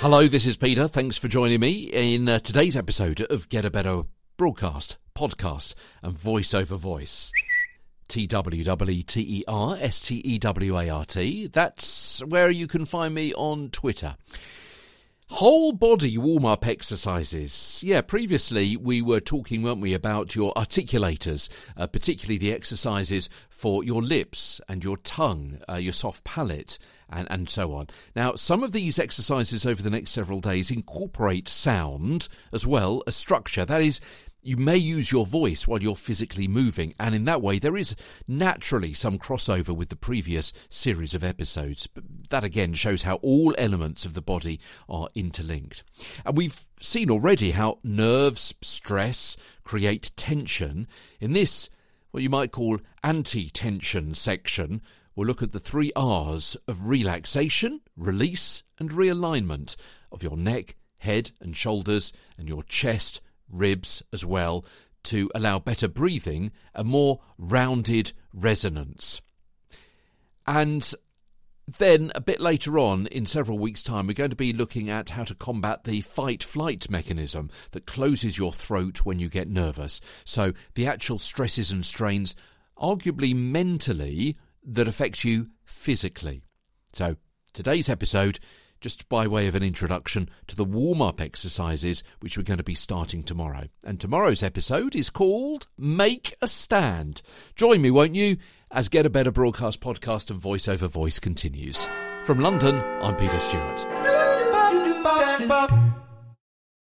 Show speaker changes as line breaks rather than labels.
Hello, this is Peter. Thanks for joining me in uh, today's episode of Get a Better Broadcast, Podcast, and Voice Over Voice. T W W T E R S T E W A R T. That's where you can find me on Twitter. Whole body warm up exercises. Yeah, previously we were talking, weren't we, about your articulators, uh, particularly the exercises for your lips and your tongue, uh, your soft palate, and, and so on. Now, some of these exercises over the next several days incorporate sound as well as structure. That is, you may use your voice while you're physically moving, and in that way, there is naturally some crossover with the previous series of episodes. But that again shows how all elements of the body are interlinked. And we've seen already how nerves, stress create tension. In this, what you might call anti tension section, we'll look at the three R's of relaxation, release, and realignment of your neck, head, and shoulders, and your chest ribs as well to allow better breathing a more rounded resonance. And then a bit later on, in several weeks' time, we're going to be looking at how to combat the fight flight mechanism that closes your throat when you get nervous. So, the actual stresses and strains, arguably mentally, that affect you physically. So, today's episode just by way of an introduction to the warm up exercises which we're going to be starting tomorrow. And tomorrow's episode is called Make a Stand. Join me, won't you, as Get a Better Broadcast podcast and Voice Over Voice continues. From London, I'm Peter Stewart.